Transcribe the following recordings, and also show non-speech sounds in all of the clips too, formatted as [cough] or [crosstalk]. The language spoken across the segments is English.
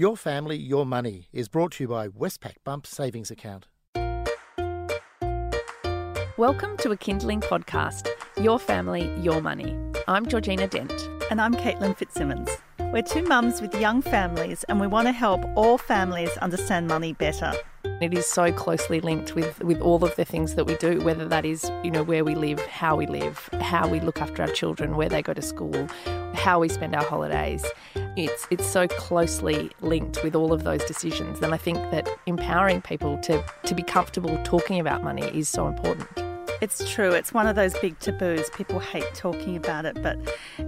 Your Family, Your Money is brought to you by Westpac Bump Savings Account. Welcome to a Kinderling podcast, Your Family, Your Money. I'm Georgina Dent. And I'm Caitlin Fitzsimmons. We're two mums with young families, and we want to help all families understand money better. It is so closely linked with, with all of the things that we do, whether that is, you know, where we live, how we live, how we look after our children, where they go to school, how we spend our holidays. It's it's so closely linked with all of those decisions. And I think that empowering people to, to be comfortable talking about money is so important. It's true. It's one of those big taboos. People hate talking about it, but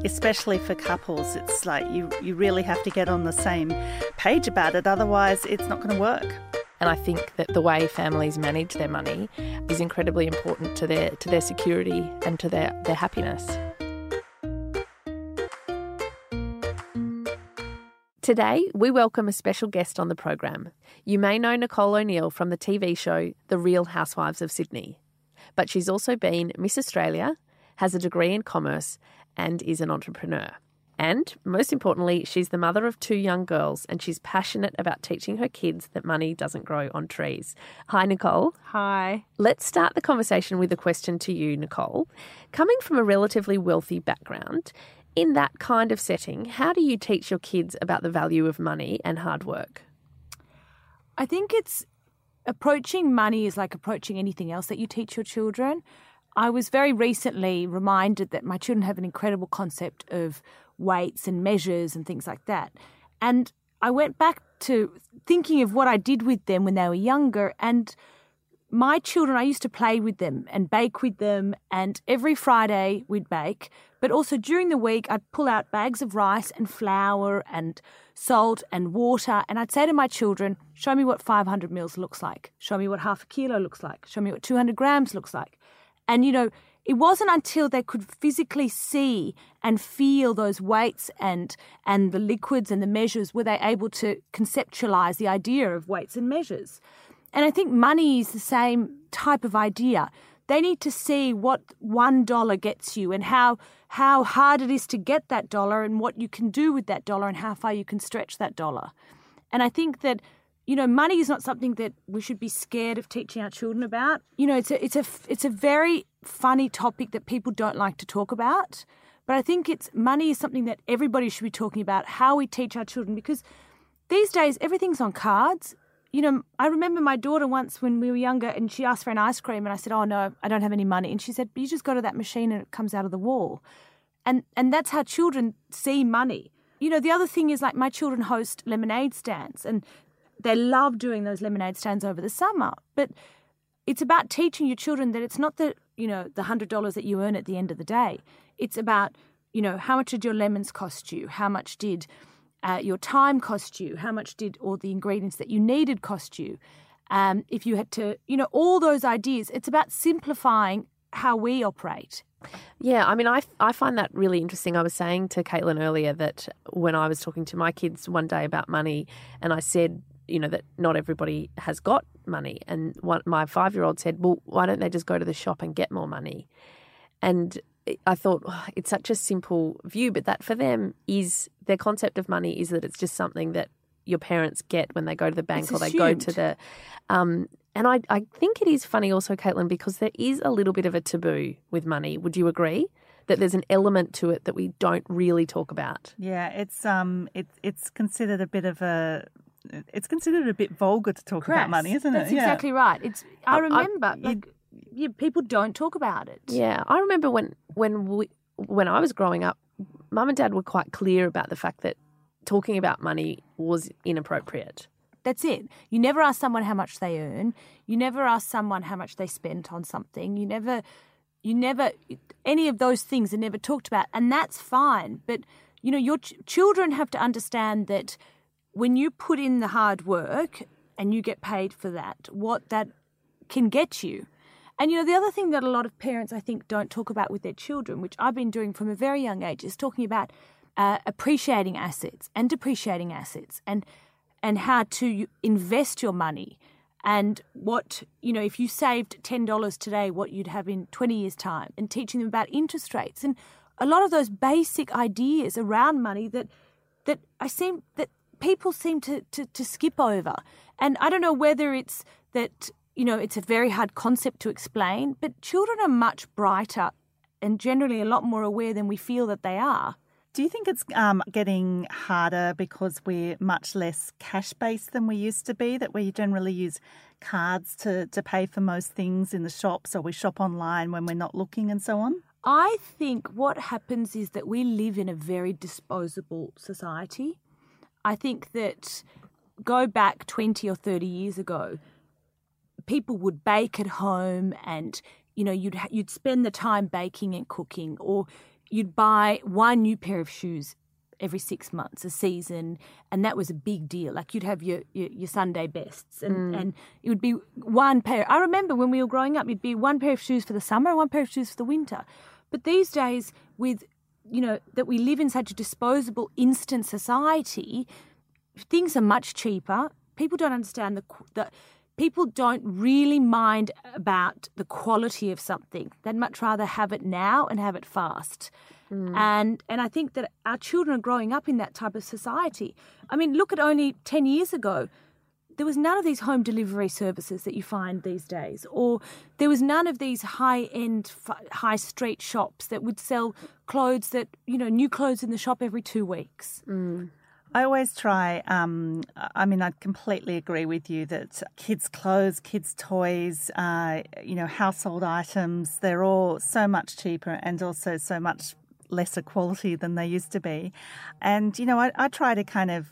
especially for couples, it's like you, you really have to get on the same page about it. Otherwise, it's not going to work. And I think that the way families manage their money is incredibly important to their to their security and to their, their happiness. Today, we welcome a special guest on the program. You may know Nicole O'Neil from the TV show The Real Housewives of Sydney but she's also been Miss Australia, has a degree in commerce, and is an entrepreneur. And most importantly, she's the mother of two young girls and she's passionate about teaching her kids that money doesn't grow on trees. Hi, Nicole. Hi. Let's start the conversation with a question to you, Nicole. Coming from a relatively wealthy background, in that kind of setting, how do you teach your kids about the value of money and hard work? I think it's approaching money is like approaching anything else that you teach your children. I was very recently reminded that my children have an incredible concept of weights and measures and things like that. And I went back to thinking of what I did with them when they were younger. And my children, I used to play with them and bake with them. And every Friday we'd bake. But also during the week, I'd pull out bags of rice and flour and salt and water. And I'd say to my children, show me what 500 mils looks like. Show me what half a kilo looks like. Show me what 200 grams looks like. And, you know, it wasn't until they could physically see and feel those weights and and the liquids and the measures were they able to conceptualize the idea of weights and measures. And I think money is the same type of idea. They need to see what one dollar gets you and how how hard it is to get that dollar and what you can do with that dollar and how far you can stretch that dollar. And I think that you know money is not something that we should be scared of teaching our children about. You know, it's a it's a it's a very funny topic that people don't like to talk about. But I think it's money is something that everybody should be talking about how we teach our children because these days everything's on cards you know, I remember my daughter once when we were younger and she asked for an ice cream and I said, Oh no, I don't have any money. And she said, You just go to that machine and it comes out of the wall. And and that's how children see money. You know, the other thing is like my children host lemonade stands and they love doing those lemonade stands over the summer. But it's about teaching your children that it's not the you know, the hundred dollars that you earn at the end of the day. It's about, you know, how much did your lemons cost you? How much did uh, your time cost you? How much did all the ingredients that you needed cost you? Um, if you had to, you know, all those ideas. It's about simplifying how we operate. Yeah, I mean, I, I find that really interesting. I was saying to Caitlin earlier that when I was talking to my kids one day about money, and I said, you know, that not everybody has got money. And one, my five year old said, well, why don't they just go to the shop and get more money? And I thought oh, it's such a simple view, but that for them is their concept of money is that it's just something that your parents get when they go to the bank it's or they assumed. go to the. Um, and I, I think it is funny also, Caitlin, because there is a little bit of a taboo with money. Would you agree? That there's an element to it that we don't really talk about. Yeah, it's um, it, it's considered a bit of a it's considered a bit vulgar to talk about money, isn't That's it? Yeah. exactly right. It's. I I- I- remember. like, yeah, people don't talk about it. Yeah, I remember when when we when I was growing up, mum and dad were quite clear about the fact that talking about money was inappropriate. That's it. You never ask someone how much they earn. You never ask someone how much they spent on something. You never, you never, any of those things are never talked about, and that's fine. But you know, your ch- children have to understand that when you put in the hard work and you get paid for that, what that can get you. And you know, the other thing that a lot of parents I think don't talk about with their children, which I've been doing from a very young age, is talking about uh, appreciating assets and depreciating assets and and how to invest your money and what you know if you saved $10 today what you'd have in 20 years time and teaching them about interest rates and a lot of those basic ideas around money that that I seem that people seem to, to, to skip over. And I don't know whether it's that, you know, it's a very hard concept to explain, but children are much brighter and generally a lot more aware than we feel that they are. Do you think it's um, getting harder because we're much less cash based than we used to be? That we generally use cards to, to pay for most things in the shops or we shop online when we're not looking and so on? I think what happens is that we live in a very disposable society. I think that go back 20 or 30 years ago, people would bake at home and you know you'd you'd spend the time baking and cooking or you'd buy one new pair of shoes every six months, a season, and that was a big deal. Like you'd have your your, your Sunday bests, and Mm. and it would be one pair. I remember when we were growing up, it'd be one pair of shoes for the summer, one pair of shoes for the winter. But these days, with you know that we live in such a disposable, instant society, things are much cheaper. People don't understand the the people don't really mind about the quality of something. They'd much rather have it now and have it fast. Mm. And and I think that our children are growing up in that type of society. I mean, look at only 10 years ago. There was none of these home delivery services that you find these days, or there was none of these high-end, high street shops that would sell clothes that you know, new clothes in the shop every two weeks. Mm. I always try. Um, I mean, I completely agree with you that kids' clothes, kids' toys, uh, you know, household items, they're all so much cheaper and also so much lesser quality than they used to be. And, you know, I, I try to kind of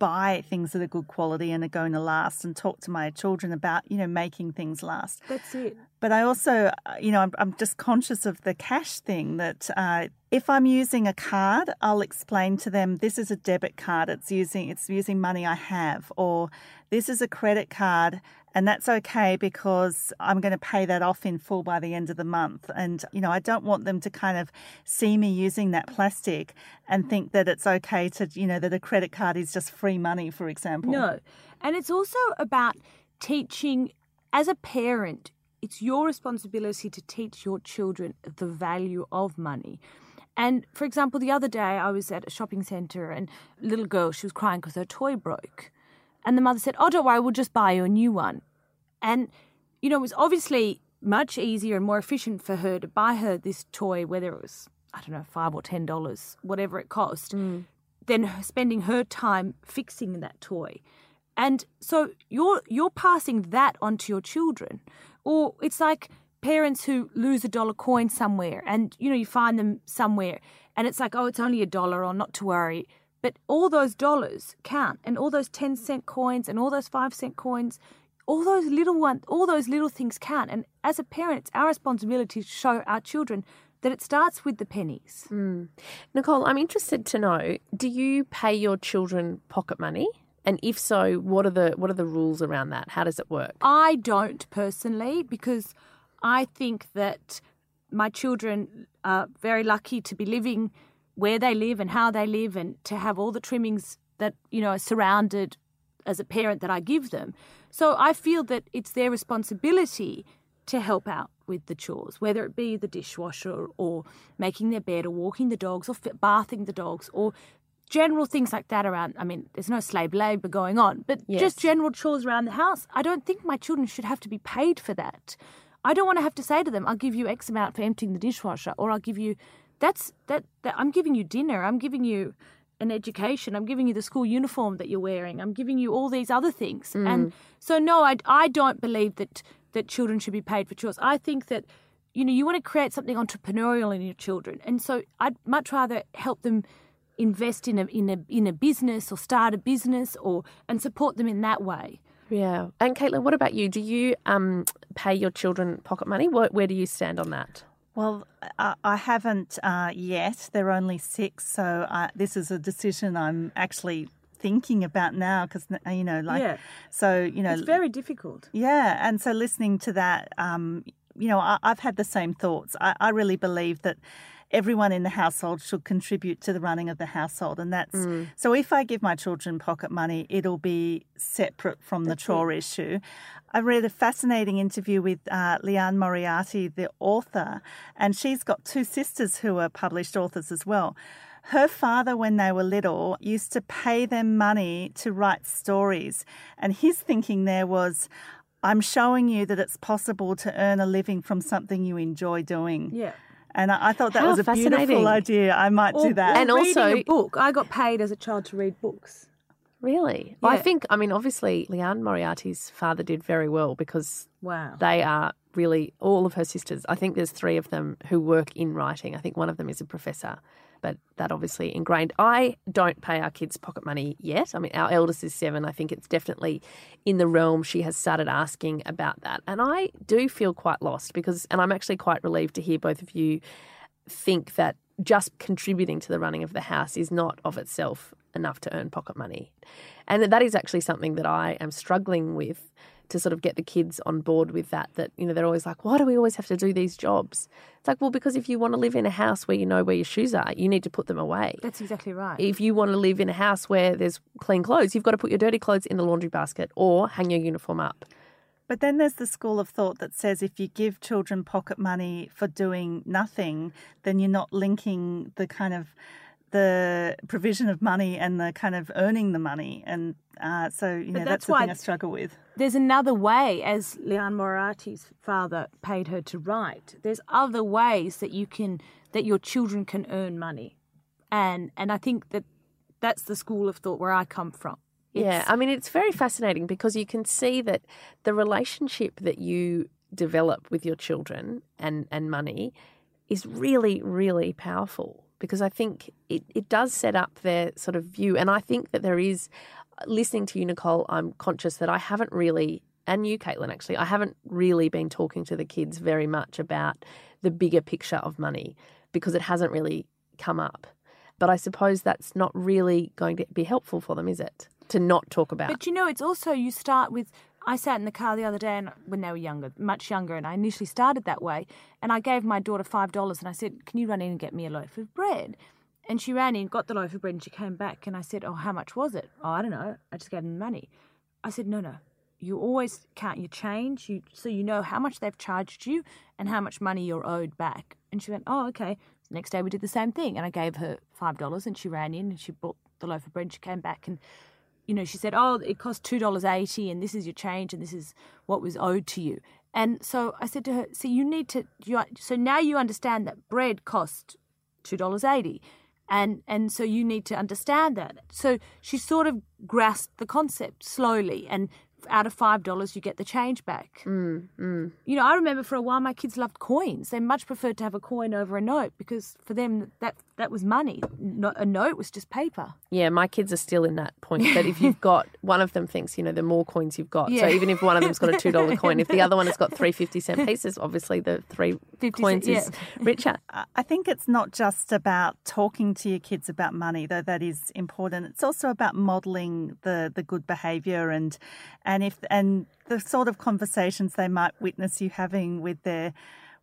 buy things that are good quality and are going to last and talk to my children about, you know, making things last. That's it. But I also, uh, you know, I'm, I'm just conscious of the cash thing that uh, if I'm using a card, I'll explain to them this is a debit card. It's using it's using money I have, or this is a credit card, and that's okay because I'm going to pay that off in full by the end of the month. And you know, I don't want them to kind of see me using that plastic and think that it's okay to, you know, that a credit card is just free money, for example. No. And it's also about teaching, as a parent, it's your responsibility to teach your children the value of money. And for example, the other day I was at a shopping centre and a little girl, she was crying because her toy broke. And the mother said, Oh, don't worry, we'll just buy you a new one. And, you know, it was obviously much easier and more efficient for her to buy her this toy, whether it was, I don't know, five or ten dollars, whatever it cost, mm. than spending her time fixing that toy. And so you're you're passing that on to your children. Or it's like parents who lose a dollar coin somewhere and you know you find them somewhere and it's like oh it's only a dollar or not to worry but all those dollars count and all those 10 cent coins and all those 5 cent coins all those little ones all those little things count and as a parent it's our responsibility to show our children that it starts with the pennies mm. Nicole, I'm interested to know: Do you pay your children pocket money? And if so, what are the what are the rules around that? How does it work? I don't personally because I think that my children are very lucky to be living where they live and how they live and to have all the trimmings that you know are surrounded as a parent that I give them. So I feel that it's their responsibility to help out with the chores, whether it be the dishwasher or making their bed or walking the dogs or bathing the dogs or general things like that around. I mean, there's no slave labour going on, but Yes. just general chores around the house. I don't think my children should have to be paid for that. I don't want to have to say to them, "I'll give you X amount for emptying the dishwasher," or "I'll give you." That's that. that I'm giving you dinner. I'm giving you an education. I'm giving you the school uniform that you're wearing. I'm giving you all these other things. And so, no, I, I don't believe that that children should be paid for chores. I think that you know you want to create something entrepreneurial in your children, and so I'd much rather help them invest in a in a in a business or start a business or and support them in that way. Yeah. And Caitlin, what about you? Do you um, pay your children pocket money? What, where do you stand on that? Well, I, I haven't uh, yet. They're only six, so this is a decision I'm actually thinking about now because you know, like, Yeah. so you know, It's very difficult. yeah, and so listening to that, um, you know, I, I've had the same thoughts. I, I really believe that everyone in the household should contribute to the running of the household, and that's so. If I give my children pocket money, it'll be separate from the chore issue. I read a fascinating interview with uh, Liane Moriarty, the author, and she's got two sisters who are published authors as well her father, when they were little, used to pay them money to write stories. And his thinking there was, I'm showing you that it's possible to earn a living from something you enjoy doing. Yeah. And I, I thought that How was a beautiful idea. I might do that. and also- a book. I got paid as a child to read books. Really? I think, I mean, obviously, Liane Moriarty's father did very well because Wow. they are really all of her sisters. I think there's three of them who work in writing. I think one of them is a professor, but that obviously ingrained. I don't pay our kids pocket money yet. I mean, our eldest is seven. I think it's definitely in the realm. She has started asking about that. And I do feel quite lost because, and I'm actually quite relieved to hear both of you think that just contributing to the running of the house is not of itself enough to earn pocket money. And that is actually something that I am struggling with to sort of get the kids on board with that that you know they're always like why do we always have to do these jobs? It's like well because if you want to live in a house where you know where your shoes are you need to put them away. That's exactly right. if you want to live in a house where there's clean clothes you've got to put your dirty clothes in the laundry basket or hang your uniform up. But then there's the school of thought that says if you give children pocket money for doing nothing, then you're not linking the kind of the provision of money and the kind of earning the money. And uh, so, you know, that's that's, the why- thing I struggle with. There's another way, as Liane Moriarty's father paid her to write. There's other ways that you can that your children can earn money, and and I think that that's the school of thought where I come from. Yeah, I mean, it's very fascinating because you can see that the relationship that you develop with your children and, and money is really, really powerful because I think it, it does set up their sort of view. And I think that there is, listening to you, Nicole, I'm conscious that I haven't really, and you, Caitlin, actually, I haven't really been talking to the kids very much about the bigger picture of money because it hasn't really come up. But I suppose that's not really going to be helpful for them, is it? To not talk about. But you know, it's also you start with. I sat in the car the other day, and when they were younger, much younger, and I initially started that way. And I gave my daughter five dollars, and I said, "Can you run in and get me a loaf of bread?" And she ran in, got the loaf of bread, and she came back, and I said, "Oh, how much was it?" "Oh, I don't know. I just gave them the money." I said, "No, no. You always count your change, you so you know how much they've charged you and how much money you're owed back." And she went, "Oh, okay." Next day we did the same thing, and I gave her five dollars, and she ran in and she bought the loaf of bread. And she came back and you know, she said, "Oh, it cost two dollars eighty, and this is your change, and this is what was owed to you." And so I said to her, "So you need to, you, so now you understand that bread cost two dollars eighty, and and so you need to understand that." So she sort of grasped the concept slowly, and out of five dollars, you get the change back. Mm, mm. You know, I remember for a while my kids loved coins. They much preferred to have a coin over a note because for them that that was money. No, a note was just paper. Yeah, my kids are still in that point that if you've got [laughs] one of them thinks, you know, the more coins you've got. Yeah. So even if one of them's got a two dollar coin, if the other one has got three fifty cent [laughs] pieces, obviously the three 50 coins cent- is [laughs] richer. I- I think it's not just about talking to your kids about money, though that is important. It's also about modelling the, the good behaviour and and if and the sort of conversations they might witness you having with their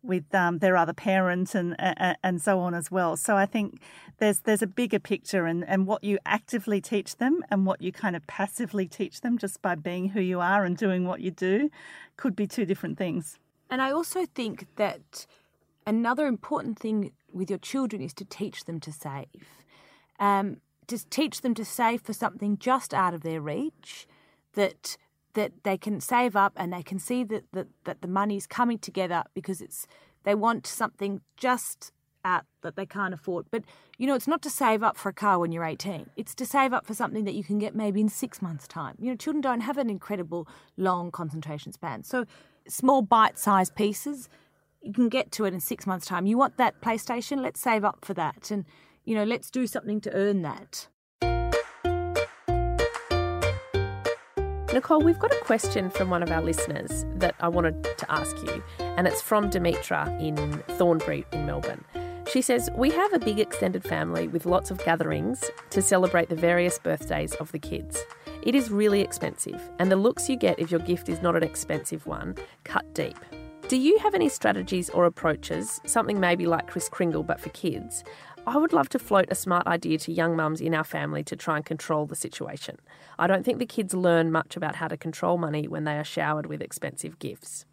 with um, their other parent and, and and so on as well. So I think there's there's a bigger picture and, and what you actively teach them and what you kind of passively teach them just by being who you are and doing what you do could be two different things. And I also think that another important thing with your children is to teach them to save. Um, to teach them to save for something just out of their reach, that that they can save up and they can see that that, that the money's coming together because it's they want something just out that they can't afford. But you know, it's not to save up for a car when you're 18. It's to save up for something that you can get maybe in six months' time. You know, children don't have an incredible long concentration span. So small bite-sized pieces, you can get to it in six months' time. You want that PlayStation? Let's save up for that, and you know, let's do something to earn that. Nicole, we've got a question from one of our listeners that I wanted to ask you, and it's from Demetra in Thornbury in Melbourne. She says, We have a big extended family with lots of gatherings to celebrate the various birthdays of the kids. It is really expensive, and the looks you get if your gift is not an expensive one cut deep. Do you have any strategies or approaches, something maybe like Kris Kringle but for kids? I would love to float a smart idea to young mums in our family to try and control the situation. I don't think the kids learn much about how to control money when they are showered with expensive gifts.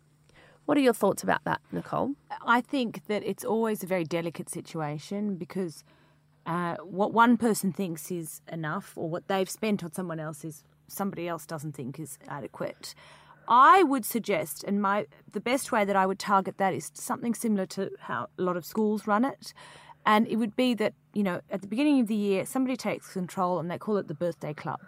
What are your thoughts about that, Nicole? I think that it's always a very delicate situation because uh, what one person thinks is enough or what they've spent on someone else is somebody else doesn't think is adequate. I would suggest, and my the best way that I would target that is something similar to how a lot of schools run it. And it would be that, you know, at the beginning of the year, somebody takes control and they call it the birthday club.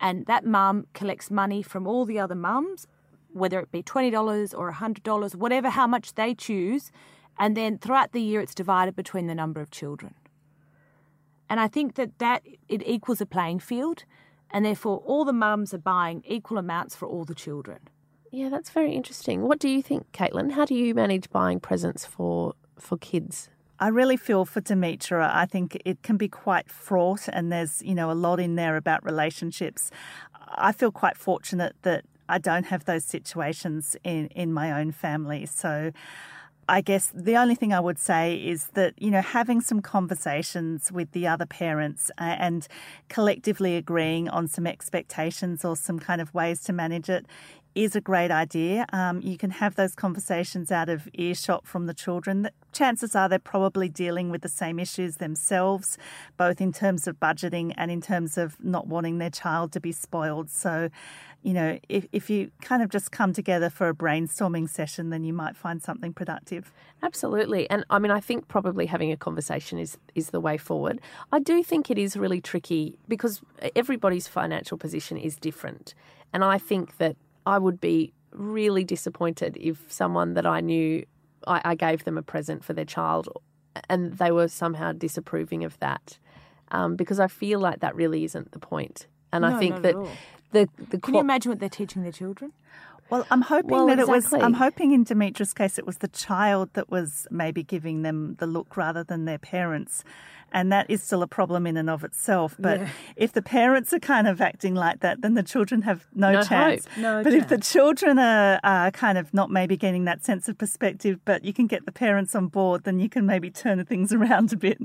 And that mum collects money from all the other mums, whether it be $20 or $100, whatever, how much they choose. And then throughout the year, it's divided between the number of children. And I think that that it equals a playing field. And therefore, all the mums are buying equal amounts for all the children. Yeah, that's very interesting. What do you think, Caitlin? How do you manage buying presents for for kids? I really feel for Demetra. I think it can be quite fraught, and there's you know a lot in there about relationships. I feel quite fortunate that I don't have those situations in in my own family. So. I guess the only thing I would say is that, you know, having some conversations with the other parents uh, and collectively agreeing on some expectations or some kind of ways to manage it is a great idea. Um, you can have those conversations out of earshot from the children. Chances are they're probably dealing with the same issues themselves, both in terms of budgeting and in terms of not wanting their child to be spoiled. So, you know, if, if you kind of just come together for a brainstorming session, then you might find something productive. Absolutely. And I mean, I think probably having a conversation is, is the way forward. I do think it is really tricky because everybody's financial position is different. And I think that I would be really disappointed if someone that I knew, I, I gave them a present for their child and they were somehow disapproving of that. Um, because I feel like that really isn't the point. And no, I think that the, the Can you imagine what they're teaching their children? Well, I'm hoping well, that exactly. it was. I'm hoping in Demetra's case, it was the child that was maybe giving them the look rather than their parents and that is still a problem in and of itself. But yeah. if the parents are kind of acting like that, then the children have no, no chance. Hope. No but chance. if the children are, are kind of not maybe getting that sense of perspective, but you can get the parents on board, then you can maybe turn things [laughs] around a bit.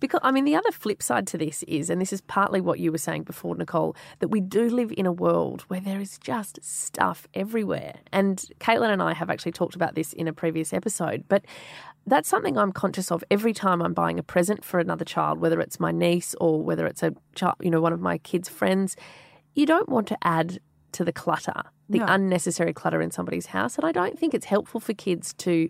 Because I mean, the other flip side to this is, and this is partly what you were saying before, Nicole, that we do live in a world where there is just stuff everywhere. And Caitlin and I have actually talked about this in a previous episode, but that's something I'm conscious of every time I'm buying a present for another child, whether it's my niece or whether it's a child, you know, one of my kids' friends. You don't want to add to the clutter, the No. unnecessary clutter in somebody's house, and I don't think it's helpful for kids to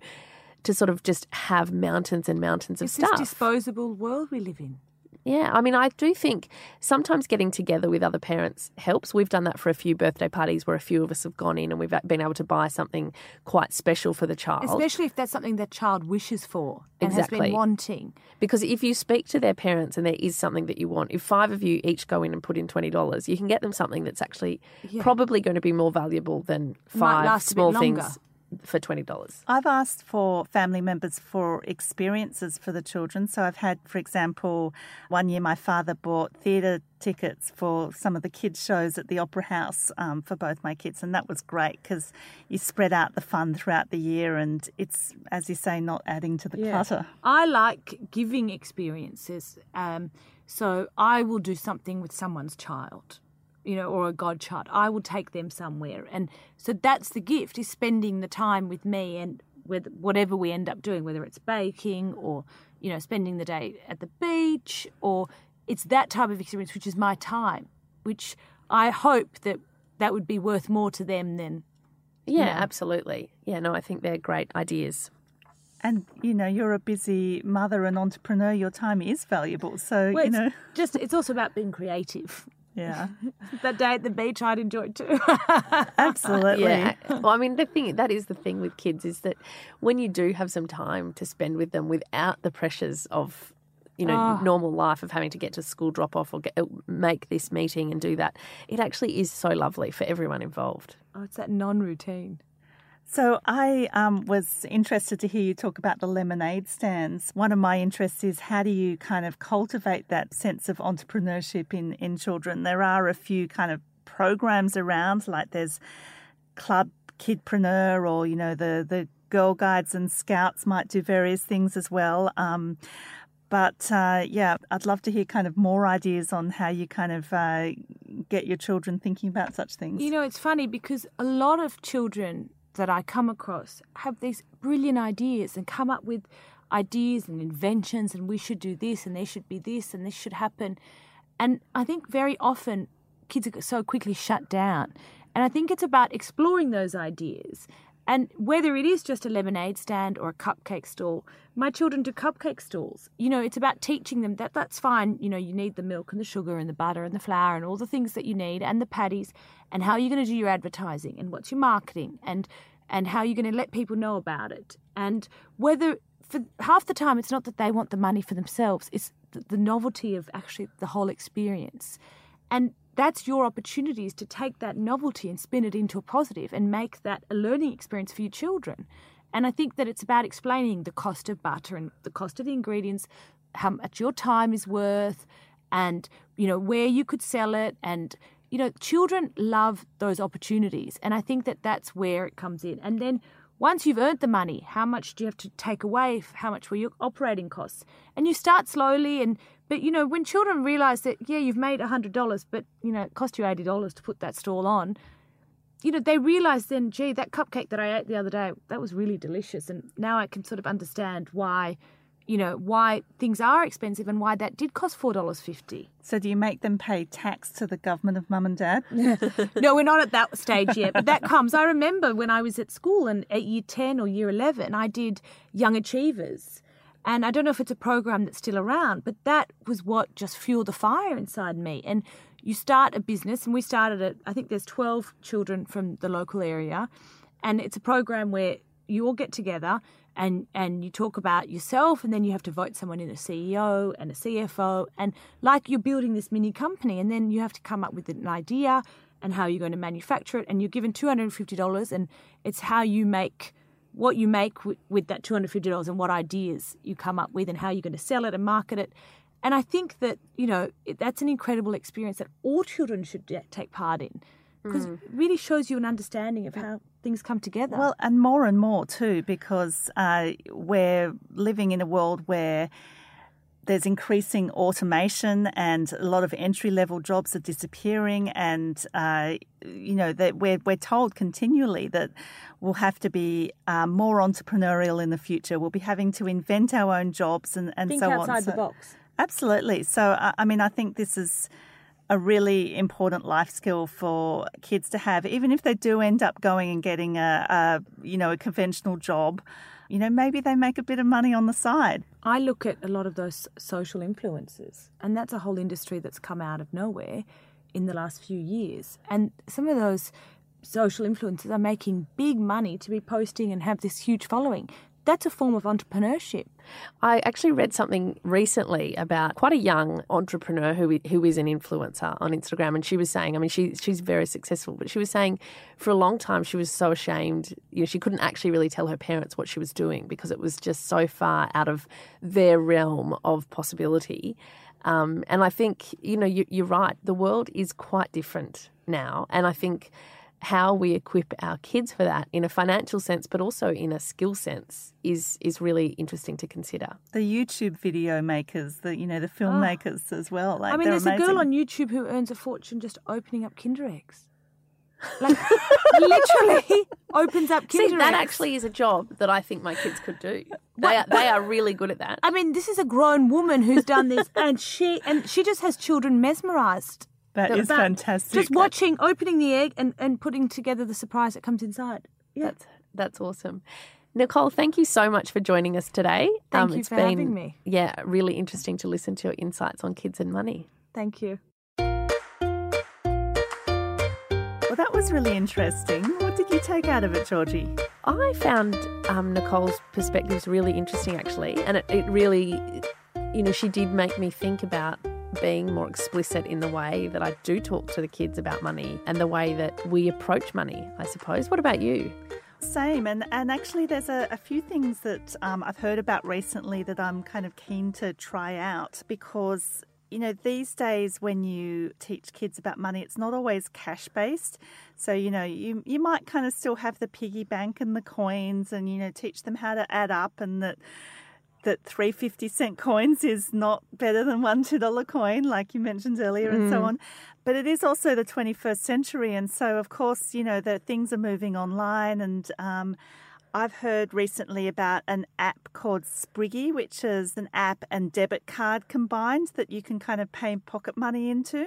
to sort of just have mountains and mountains of It's stuff. this disposable world we live in. Yeah, I mean, I do think sometimes getting together with other parents helps. We've done that for a few birthday parties where a few of us have gone in and we've uh, been able to buy something quite special for the child. Especially if that's something that child wishes for and has Exactly. been wanting. Because if you speak to their parents and there is something that you want, if five of you each go in and put in $20, you can get them something that's actually Yeah. probably going to be more valuable than five last a bit small things for $20. I've asked for family members for experiences for the children. So I've had, for example, one year my father bought theatre tickets for some of the kids' shows at the Opera House um, for both my kids, and that was great because you spread out the fun throughout the year, and it's, as you say, not adding to the clutter. I like giving experiences. Um, so I will do something with someone's child, you know, or a godchild. I will take them somewhere. And so that's the gift is spending the time with me and with whatever we end up doing, whether it's baking or, you know, spending the day at the beach or it's that type of experience, which is my time, which I hope that that would be worth more to them than Yeah, Yeah. absolutely. Yeah, no, I think they're great ideas. And you know, you're a busy mother and entrepreneur. Your time is valuable, so well, you it's know, just it's also about being creative. Yeah, [laughs] That day at the beach, I'd enjoy it too. [laughs] absolutely. Yeah. Well, I mean, the thing that is the thing with kids is that when you do have some time to spend with them without the pressures of you know Ah. normal life of having to get to school drop off or get, make this meeting and do that it actually is so lovely for everyone involved Oh, it's that non-routine. So I um, was interested to hear you talk about the lemonade stands. One of my interests is how do you kind of cultivate that sense of entrepreneurship in, in children? There are a few kind of programs around, like there's Club Kidpreneur or, you know, the, the Girl Guides and Scouts might do various things as well. Um, but uh, yeah, I'd love to hear kind of more ideas on how you kind of uh, get your children thinking about such things. You know, it's funny because a lot of children that I come across have these brilliant ideas and come up with ideas and inventions, and we should do this, and there should be this, and this should happen. And I think very often kids are so quickly shut down. And I think it's about exploring those ideas. And whether it is just a lemonade stand or a cupcake stall, my children do cupcake stalls. You know, it's about teaching them that that's fine. You know, you need the milk and the sugar and the butter and the flour and all the things that you need and the patties and how you're going to do your advertising and what's your marketing and and how you're going to let people know about it. And whether for half the time it's not that they want the money for themselves, it's the, novelty of actually the whole experience. And that's your opportunities to take that novelty and spin it into a positive and make that a learning experience for your children. And I think that it's about explaining the cost of butter and the cost of the ingredients, how much your time is worth, and you know where you could sell it. And you know children love those opportunities and i think that that's where it comes in. And then once you've earned the money how much do you have to take away? How much were your operating costs? And you start slowly and but you know, when children realise that yeah, you've made hundred dollars, but you know, it cost you eighty dollars to put that stall on, you know, they realise then, gee, that cupcake that I ate the other day, that was really delicious, and now I can sort of understand why, you know, why things are expensive and why that did cost four dollars fifty. So, do you make them pay tax to the government of mum and dad? [laughs] [laughs] no, we're not at that stage yet, but that comes. I remember when I was at school and at year ten or year eleven, I did Young Achievers and I don't know if it's a program that's still around, but that was what just fueled the fire inside me. And you start a business, and we started it, I think there's 12 children from the local area. And it's a program where you all get together and, and you talk about yourself, and then you have to vote someone in a CEO and a CFO. And like you're building this mini company, and then you have to come up with an idea and how you're going to manufacture it. And you're given $250, and it's how you make what you make with, with that $250 and what ideas you come up with and how you're going to sell it and market it. And I think that, you know, it, that's an incredible experience that all children should take part in because mm. it really shows you an understanding of how things come together. Well, and more and more too, because uh, we're living in a world where there's increasing automation and a lot of entry level jobs are disappearing and uh, you know that we're, we're told continually that we'll have to be uh, more entrepreneurial in the future. We'll be having to invent our own jobs and, and Think so outside on the box. Absolutely. So i mean i think this is a really important life skill for kids to have. Even if they do end up going and getting a, a you know a conventional job you know, maybe they make a bit of money on the side. I look at a lot of those social influencers, and that's a whole industry that's come out of nowhere in the last few years. And some of those social influencers are making big money to be posting and have this huge following that's a form of entrepreneurship. I actually read something recently about quite a young entrepreneur who who is an influencer on Instagram, and she was saying, I mean, she she's very successful, but she was saying for a long time she was so ashamed, you know, she couldn't actually really tell her parents what she was doing because it was just so far out of their realm of possibility. Um, and I think you know you, you're right. The world is quite different now, and I think how we equip our kids for that in a financial sense, but also in a skill sense, is is really interesting to consider. The YouTube video makers, the you know the ah. filmmakers oh. as well. Like, I mean, there's amazing. a girl on YouTube who earns a fortune just opening up Kinder eggs. Like [laughs] literally opens up Kinder See, that actually is a job that I think my kids could do. They are, they are really good at that. I mean, this is a grown woman who's done this, and she and she just has children mesmerized that is fantastic. Just watching, opening the egg and, and putting together the surprise that comes inside. Yeah. That's, that's awesome. Nicole, thank you so much for joining us today. Thank um, you for been, having me. Yeah, really interesting to listen to your insights on kids and money. Thank you. Well, that was really interesting. What did you take out of it, Georgie? I found um, Nicole's perspectives really interesting, actually, and it, it really, you know, she did make me think about being more explicit in the way that I do talk to the kids about money and the way that we approach money, I suppose. What about you? Same, and and actually, there's a, a few things that um, I've heard about recently that I'm kind of keen to try out because you know, these days when you teach kids about money, it's not always cash based. So, you know, you you might kind of still have the piggy bank and the coins and, you know, teach them how to add up and that that three fifty cent coins is not better than one $2 coin, like you mentioned earlier, and so mm. on. But it is also the 21st century. And so, of course, you know, that things are moving online. And um, I've heard recently about an app called Spriggy, which is an app and debit card combined that you can kind of pay pocket money into.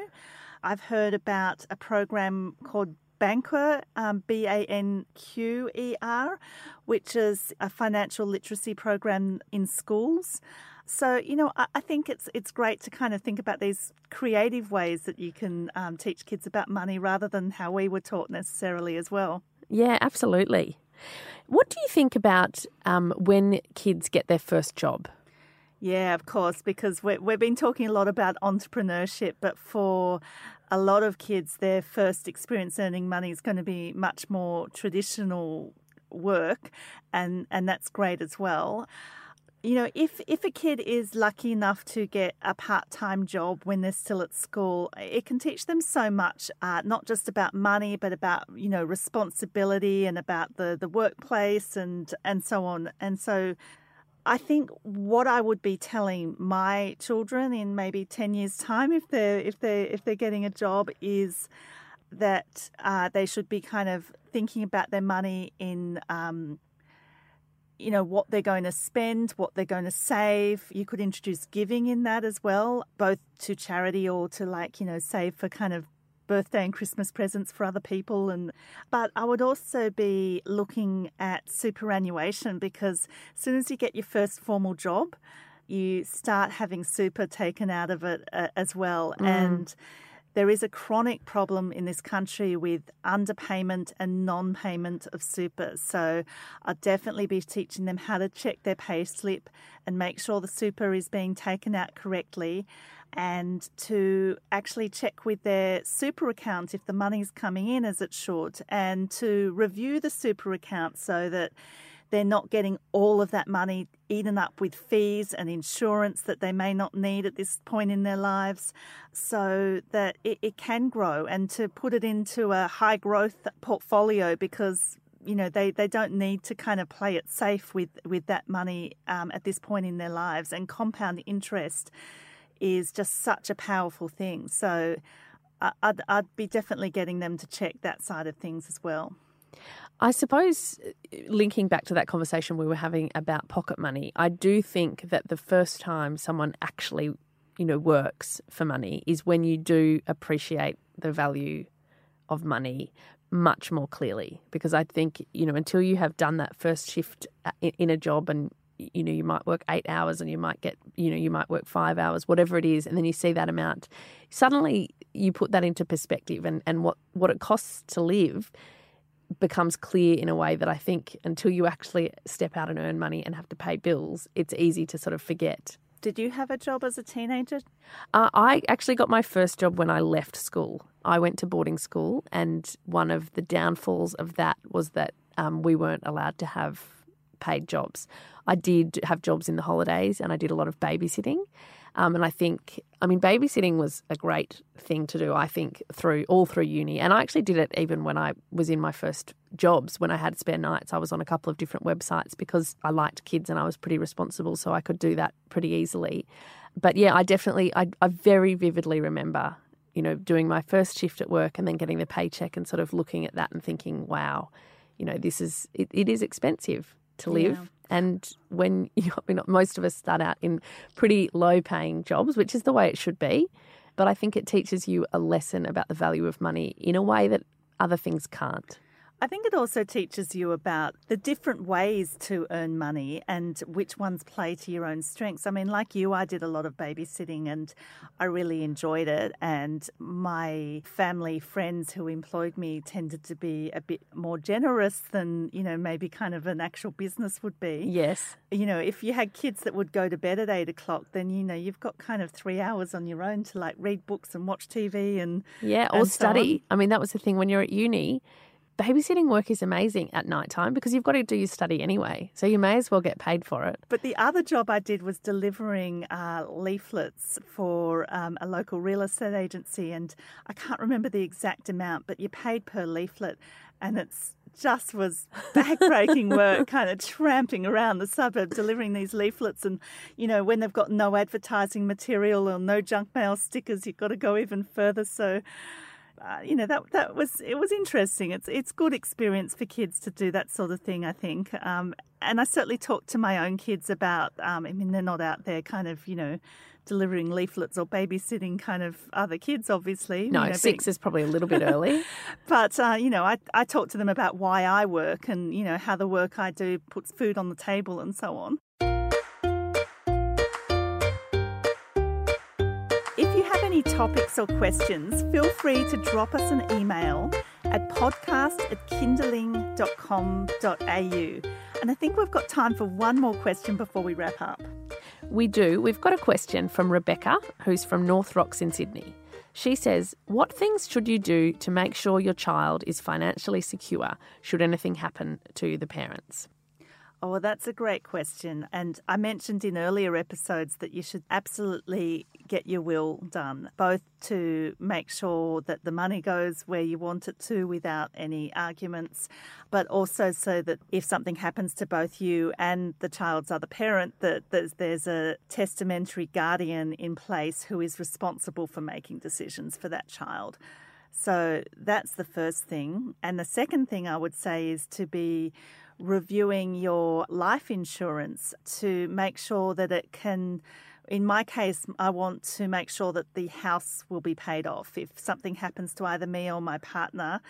I've heard about a program called Banqer, um, B A N Q E R, which is a financial literacy program in schools. So you know, I, I, think it's it's great to kind of think about these creative ways that you can um, teach kids about money rather than how we were taught necessarily as well. Yeah, absolutely. What do you think about um, when kids get their first job? Yeah, of course, because we we've been talking a lot about entrepreneurship, but for a lot of kids, their first experience earning money is going to be much more traditional work, and, and that's great as well. You know, if, if a kid is lucky enough to get a part time job when they're still at school, it can teach them so much, uh, not just about money, but about, you know, responsibility and about the, the workplace and, and so on. And so I think what I would be telling my children in maybe ten years' time, if they're if they if they're getting a job, is that uh, they should be kind of thinking about their money in. Um, you know what they're going to spend, what they're going to save. You could introduce giving in that as well, both to charity or to like you know save for kind of birthday and Christmas presents for other people and but I would also be looking at superannuation because as soon as you get your first formal job you start having super taken out of it uh, as well mm. and there is a chronic problem in this country with underpayment and non payment of super. So I'll definitely be teaching them how to check their pay slip and make sure the super is being taken out correctly and to actually check with their super account if the money's coming in as it should, and to review the super account so that they're not getting all of that money eaten up with fees and insurance that they may not need at this point in their lives so that it, it can grow and to put it into a high growth portfolio because you know they, they don't need to kind of play it safe with with that money um, at this point in their lives and compound interest is just such a powerful thing. So I'd, I'd be definitely getting them to check that side of things as well. I suppose, uh, linking back to that conversation we were having about pocket money, I do think that the first time someone actually, you know, works for money is when you do appreciate the value of money much more clearly. Because I think, you know, until you have done that first shift uh, in a job and you know you might work eight hours and you might get you know you might work five hours whatever it is and then you see that amount suddenly you put that into perspective and, and what, what it costs to live becomes clear in a way that I think until you actually step out and earn money and have to pay bills, it's easy to sort of forget. Did you have a job as a teenager? Uh, I actually got my first job when I left school. I went to boarding school, and one of the downfalls of that was that um, we weren't allowed to have paid jobs. I did have jobs in the holidays and I did a lot of babysitting. Um, and I think, I mean, babysitting was a great thing to do, I think, through all through uni. And I actually did it even when I was in my first jobs, when I had spare nights. I was on a couple of different websites because I liked kids and I was pretty responsible, so I could do that pretty easily. But yeah, I definitely, I, I very vividly remember, you know, doing my first shift at work and then getting the paycheck and sort of looking at that and thinking, wow, you know, this is, it, it is expensive to live. Yeah. And when [laughs] you know, most of us start out in pretty low paying jobs, which is the way it should be, but I think it teaches you a lesson about the value of money in a way that other things can't. I think it also teaches you about the different ways to earn money and which ones play to your own strengths. I mean, like you, I did a lot of babysitting and I really enjoyed it. And my family friends who employed me tended to be a bit more generous than, you know, maybe kind of an actual business would be. Yes. You know, if you had kids that would go to bed at eight o'clock, then, you know, you've got kind of three hours on your own to like read books and watch TV and. Yeah, or and study. So I mean, that was the thing when you're at uni babysitting work is amazing at night time because you've got to do your study anyway. So you may as well get paid for it. But the other job I did was delivering uh, leaflets for um, a local real estate agency. And I can't remember the exact amount, but you paid per leaflet. And it's just was backbreaking work, [laughs] kind of tramping around the suburb delivering these leaflets. And, you know, when they've got no advertising material or no junk mail stickers, you've got to go even further. So, uh, you know that that was it was interesting. It's it's good experience for kids to do that sort of thing. I think, um, and I certainly talk to my own kids about. Um, I mean, they're not out there kind of you know delivering leaflets or babysitting kind of other kids, obviously. No, you know, six being- is probably a little bit early. [laughs] but uh, you know, I I talk to them about why I work and you know how the work I do puts food on the table and so on. Topics or questions, feel free to drop us an email at podcast at kinderling.com.au. And I think we've got time for one more question before we wrap up. We do. We've got a question from Rebecca, who's from North Rocks in Sydney. She says, What things should you do to make sure your child is financially secure should anything happen to the parents? Oh, well, that's a great question. And I mentioned in earlier episodes that you should absolutely get your will done, both to make sure that the money goes where you want it to without any arguments, but also so that if something happens to both you and the child's other parent, that there's, there's a testamentary guardian in place who is responsible for making decisions for that child. So that's the first thing. And the second thing I would say is to be reviewing your life insurance to make sure that it can. In my case, I want to make sure that the house will be paid off. If something happens to either me or my partner,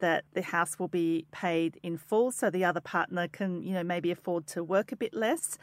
that the house will be paid in full so the other partner can, you know, maybe afford to work a bit less.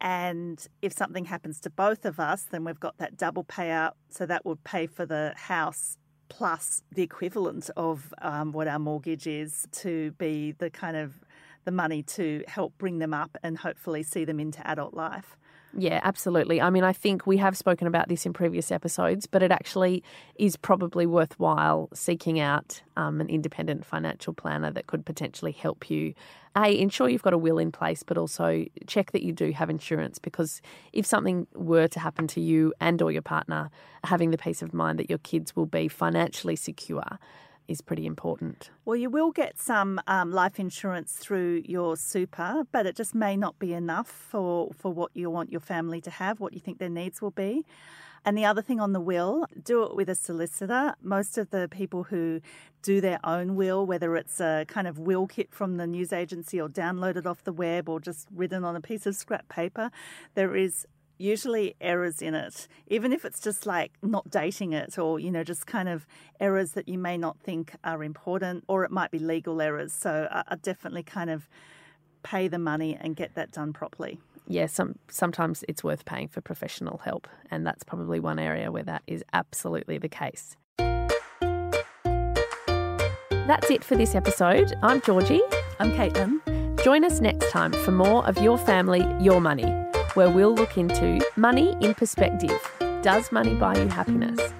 And if something happens to both of us, then we've got that double payout. So that would pay for the house plus the equivalent of um, what our mortgage is to be the kind of the money to help bring them up and hopefully see them into adult life. Yeah, absolutely. I mean, I think we have spoken about this in previous episodes, but it actually is probably worthwhile seeking out um, an independent financial planner that could potentially help you. A, ensure you've got a will in place, but also check that you do have insurance because if something were to happen to you and or your partner, having the peace of mind that your kids will be financially secure is pretty important. Well, you will get some um, life insurance through your super, but it just may not be enough for, for what you want your family to have, what you think their needs will be. And the other thing on the will, do it with a solicitor. Most of the people who do their own will, whether it's a kind of will kit from the news agency or downloaded off the web or just written on a piece of scrap paper, there is usually errors in it, even if it's just like not dating it or, you know, just kind of errors that you may not think are important, or it might be legal errors. So I, I definitely kind of pay the money and get that done properly. Yeah, some sometimes it's worth paying for professional help, and that's probably one area where that is absolutely the case. That's it for this episode. I'm Georgie. I'm Caitlin. Join us next time for more of Your Family, Your Money, where we'll look into money in perspective. Does money buy you happiness?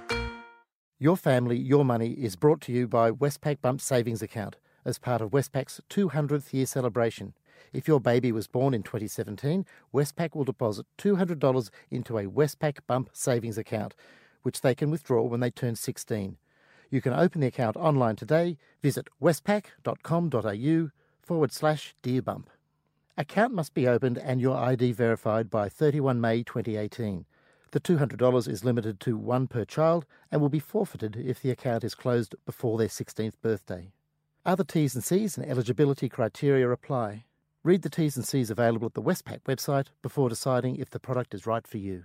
Your Family, Your Money is brought to you by Westpac Bump Savings Account as part of Westpac's 200th year celebration. If your baby was born in 2017, Westpac will deposit $200 into a Westpac Bump Savings Account, which they can withdraw when they turn 16. You can open the account online today. Visit westpac.com.au forward slash Dear Bump. Account must be opened and your ID verified by 31 May 2018. The $200 is limited to one per child and will be forfeited if the account is closed before their 16th birthday. Other T's and C's and eligibility criteria apply. Read the T's and C's available at the Westpac website before deciding if the product is right for you.